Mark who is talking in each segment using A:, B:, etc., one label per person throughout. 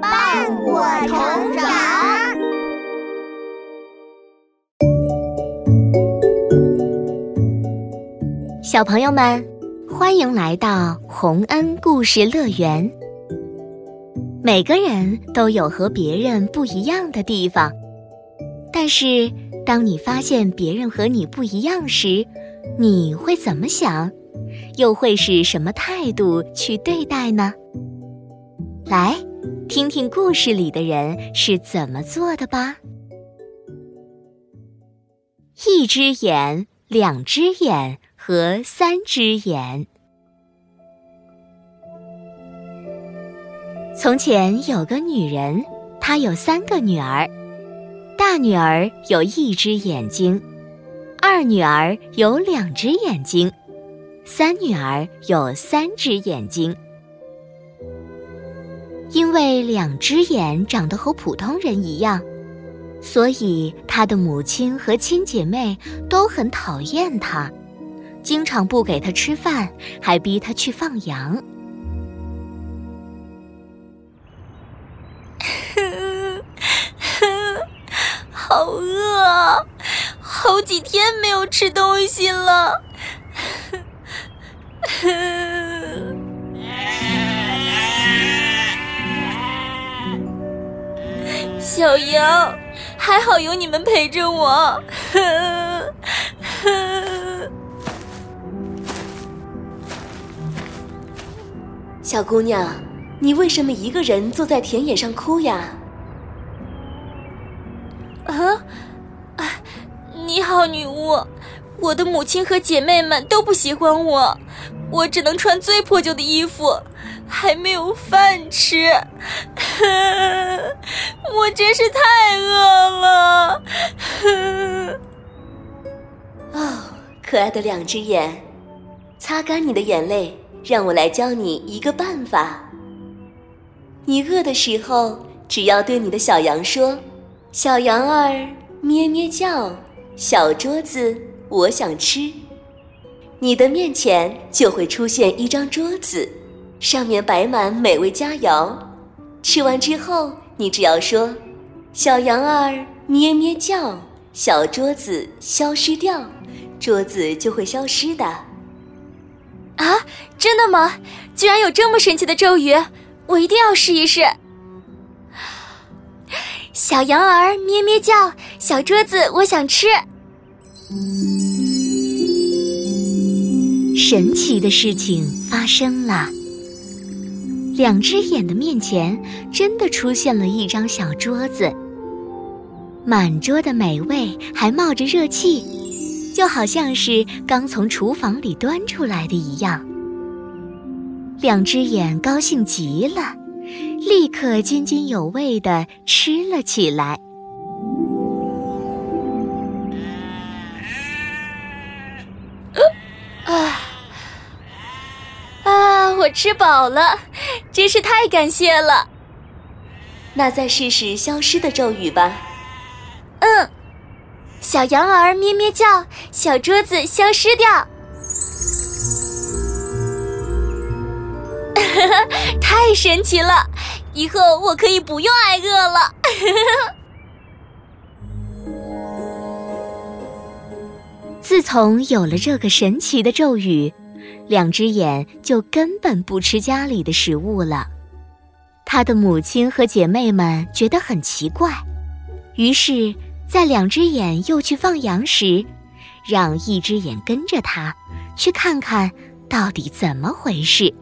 A: 伴我成长。
B: 小朋友们，欢迎来到洪恩故事乐园。每个人都有和别人不一样的地方，但是当你发现别人和你不一样时，你会怎么想？又会是什么态度去对待呢？来，听听故事里的人是怎么做的吧。一只眼，两只眼和三只眼。从前有个女人，她有三个女儿，大女儿有一只眼睛，二女儿有两只眼睛。三女儿有三只眼睛，因为两只眼长得和普通人一样，所以他的母亲和亲姐妹都很讨厌他，经常不给他吃饭，还逼他去放羊。
C: 好饿，好几天没有吃东西了。小羊，还好有你们陪着我。
D: 小姑娘，你为什么一个人坐在田野上哭呀？
C: 啊，你好，女巫。我的母亲和姐妹们都不喜欢我，我只能穿最破旧的衣服，还没有饭吃，我真是太饿了。
D: 哦，可爱的两只眼，擦干你的眼泪，让我来教你一个办法。你饿的时候，只要对你的小羊说：“小羊儿咩咩叫，小桌子。”我想吃，你的面前就会出现一张桌子，上面摆满美味佳肴。吃完之后，你只要说：“小羊儿咩咩叫，小桌子消失掉，桌子就会消失的。”
C: 啊，真的吗？居然有这么神奇的咒语，我一定要试一试。小羊儿咩咩叫，小桌子我想吃。
B: 神奇的事情发生了，两只眼的面前真的出现了一张小桌子，满桌的美味还冒着热气，就好像是刚从厨房里端出来的一样。两只眼高兴极了，立刻津津有味地吃了起来。
C: 我吃饱了，真是太感谢了。
D: 那再试试消失的咒语吧。
C: 嗯，小羊儿咩咩叫，小桌子消失掉。太神奇了！以后我可以不用挨饿了。
B: 自从有了这个神奇的咒语。两只眼就根本不吃家里的食物了，他的母亲和姐妹们觉得很奇怪，于是，在两只眼又去放羊时，让一只眼跟着他，去看看到底怎么回事。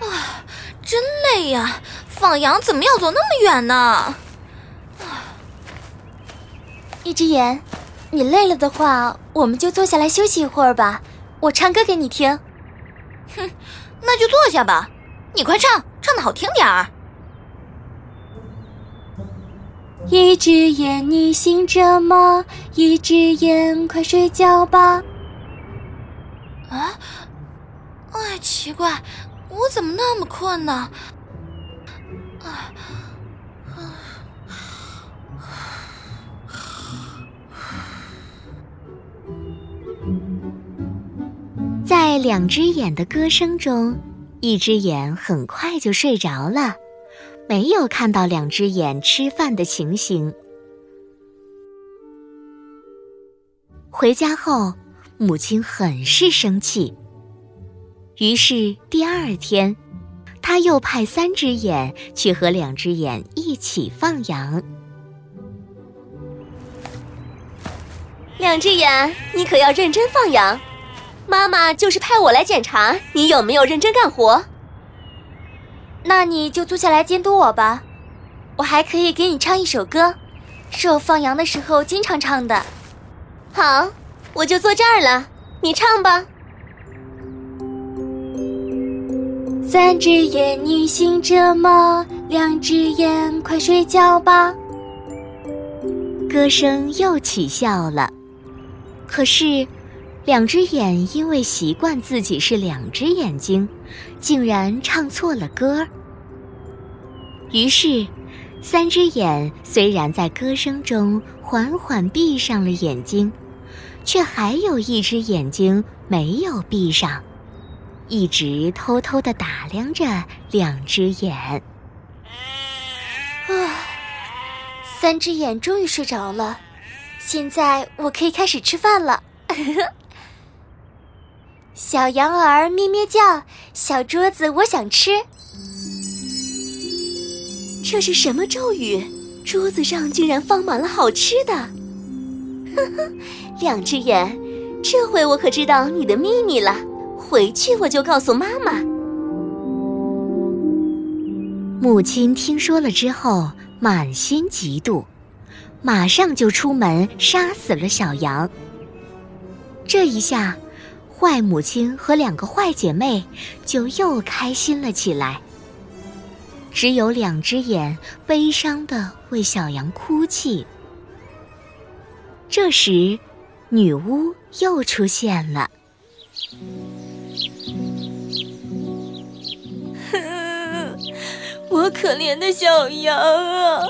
C: 啊，真累呀！放羊怎么要走那么远呢？一只眼，你累了的话，我们就坐下来休息一会儿吧。我唱歌给你听。
E: 哼，那就坐下吧。你快唱，唱的好听点儿。
C: 一只眼，你醒着吗？一只眼，快睡觉吧。
E: 啊？哎，奇怪，我怎么那么困呢？啊。
B: 在两只眼的歌声中，一只眼很快就睡着了，没有看到两只眼吃饭的情形。回家后，母亲很是生气。于是第二天，他又派三只眼去和两只眼一起放羊。
D: 两只眼，你可要认真放羊。妈妈就是派我来检查你有没有认真干活。
C: 那你就坐下来监督我吧。我还可以给你唱一首歌，是我放羊的时候经常唱的。
D: 好，我就坐这儿了，你唱吧。
C: 三只眼，你醒着吗？两只眼，快睡觉吧。
B: 歌声又起笑了，可是，两只眼因为习惯自己是两只眼睛，竟然唱错了歌。于是，三只眼虽然在歌声中缓缓闭上了眼睛，却还有一只眼睛没有闭上。一直偷偷的打量着两只眼。
C: 啊，三只眼终于睡着了，现在我可以开始吃饭了。小羊儿咩咩叫，小桌子我想吃。
D: 这是什么咒语？桌子上竟然放满了好吃的。呵呵，两只眼，这回我可知道你的秘密了。回去我就告诉妈妈。
B: 母亲听说了之后，满心嫉妒，马上就出门杀死了小羊。这一下，坏母亲和两个坏姐妹就又开心了起来。只有两只眼悲伤的为小羊哭泣。这时，女巫又出现了。
C: 我可怜的小羊啊！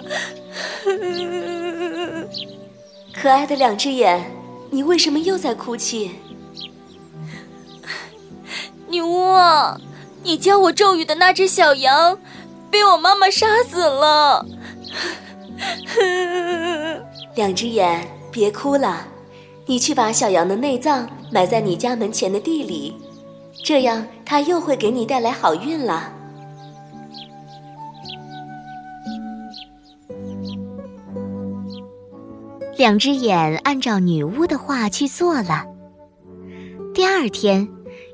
D: 可爱的两只眼，你为什么又在哭泣？
C: 女巫，你教我咒语的那只小羊，被我妈妈杀死了。
D: 两只眼，别哭了，你去把小羊的内脏埋在你家门前的地里，这样它又会给你带来好运了。
B: 两只眼按照女巫的话去做了。第二天，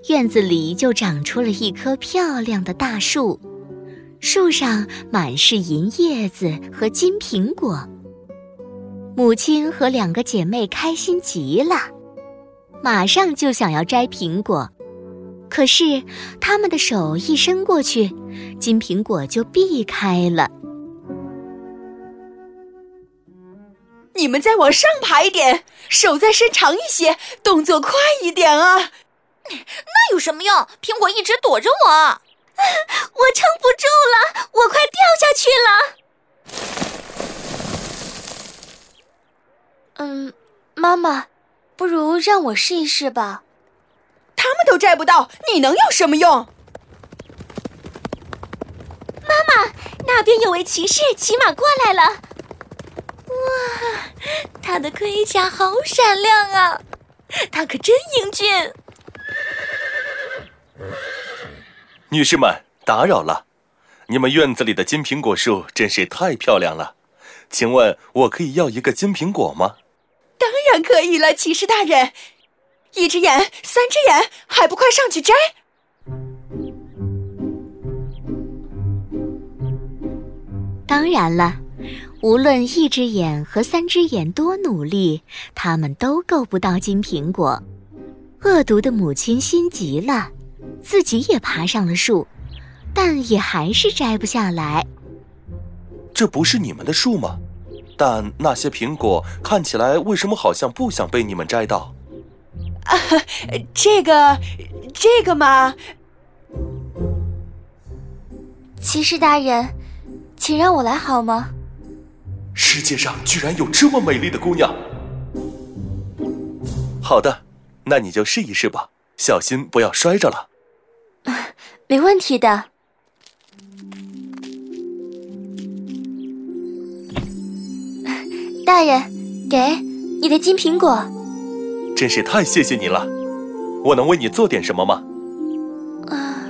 B: 院子里就长出了一棵漂亮的大树，树上满是银叶子和金苹果。母亲和两个姐妹开心极了，马上就想要摘苹果，可是他们的手一伸过去，金苹果就避开了。
F: 你们再往上爬一点，手再伸长一些，动作快一点啊！
E: 那有什么用？苹果一直躲着我，
D: 我撑不住了，我快掉下去了。
C: 嗯，妈妈，不如让我试一试吧。
F: 他们都摘不到，你能有什么用？
D: 妈妈，那边有位骑士骑马过来了。
C: 哇，他的盔甲好闪亮啊！他可真英俊。
G: 女士们，打扰了，你们院子里的金苹果树真是太漂亮了，请问我可以要一个金苹果吗？
F: 当然可以了，骑士大人。一只眼，三只眼，还不快上去摘？
B: 当然了。无论一只眼和三只眼多努力，他们都够不到金苹果。恶毒的母亲心急了，自己也爬上了树，但也还是摘不下来。
G: 这不是你们的树吗？但那些苹果看起来为什么好像不想被你们摘到？
F: 啊，这个，这个嘛。
C: 骑士大人，请让我来好吗？
G: 世界上居然有这么美丽的姑娘！好的，那你就试一试吧。小心不要摔着了。
C: 没问题的。大人，给你的金苹果。
G: 真是太谢谢你了。我能为你做点什么吗？
C: 啊，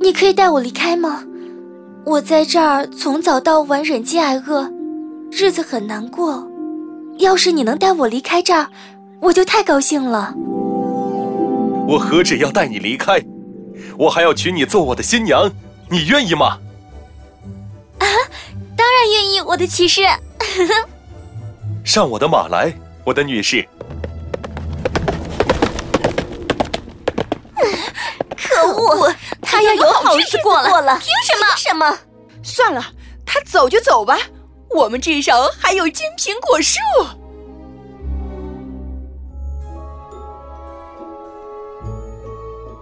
C: 你可以带我离开吗？我在这儿从早到晚忍饥挨饿，日子很难过。要是你能带我离开这儿，我就太高兴了。
G: 我何止要带你离开，我还要娶你做我的新娘，你愿意吗？
C: 啊，当然愿意，我的骑士。
G: 上我的马来，我的女士。
C: 可恶，他要有好日子过了，凭什么？
F: 什么？算了，他走就走吧，我们至少还有金苹果树。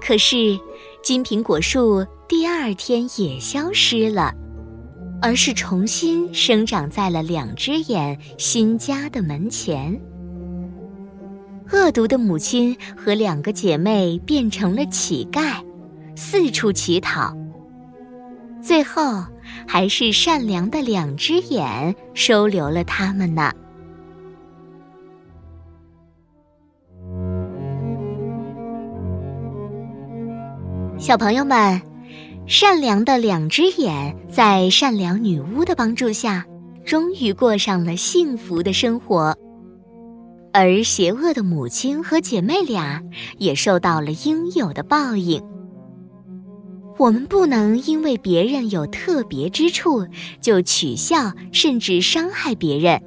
B: 可是，金苹果树第二天也消失了，而是重新生长在了两只眼新家的门前。恶毒的母亲和两个姐妹变成了乞丐，四处乞讨。最后，还是善良的两只眼收留了他们呢。小朋友们，善良的两只眼在善良女巫的帮助下，终于过上了幸福的生活。而邪恶的母亲和姐妹俩也受到了应有的报应。我们不能因为别人有特别之处就取笑甚至伤害别人，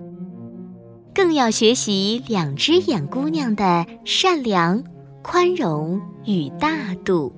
B: 更要学习两只眼姑娘的善良、宽容与大度。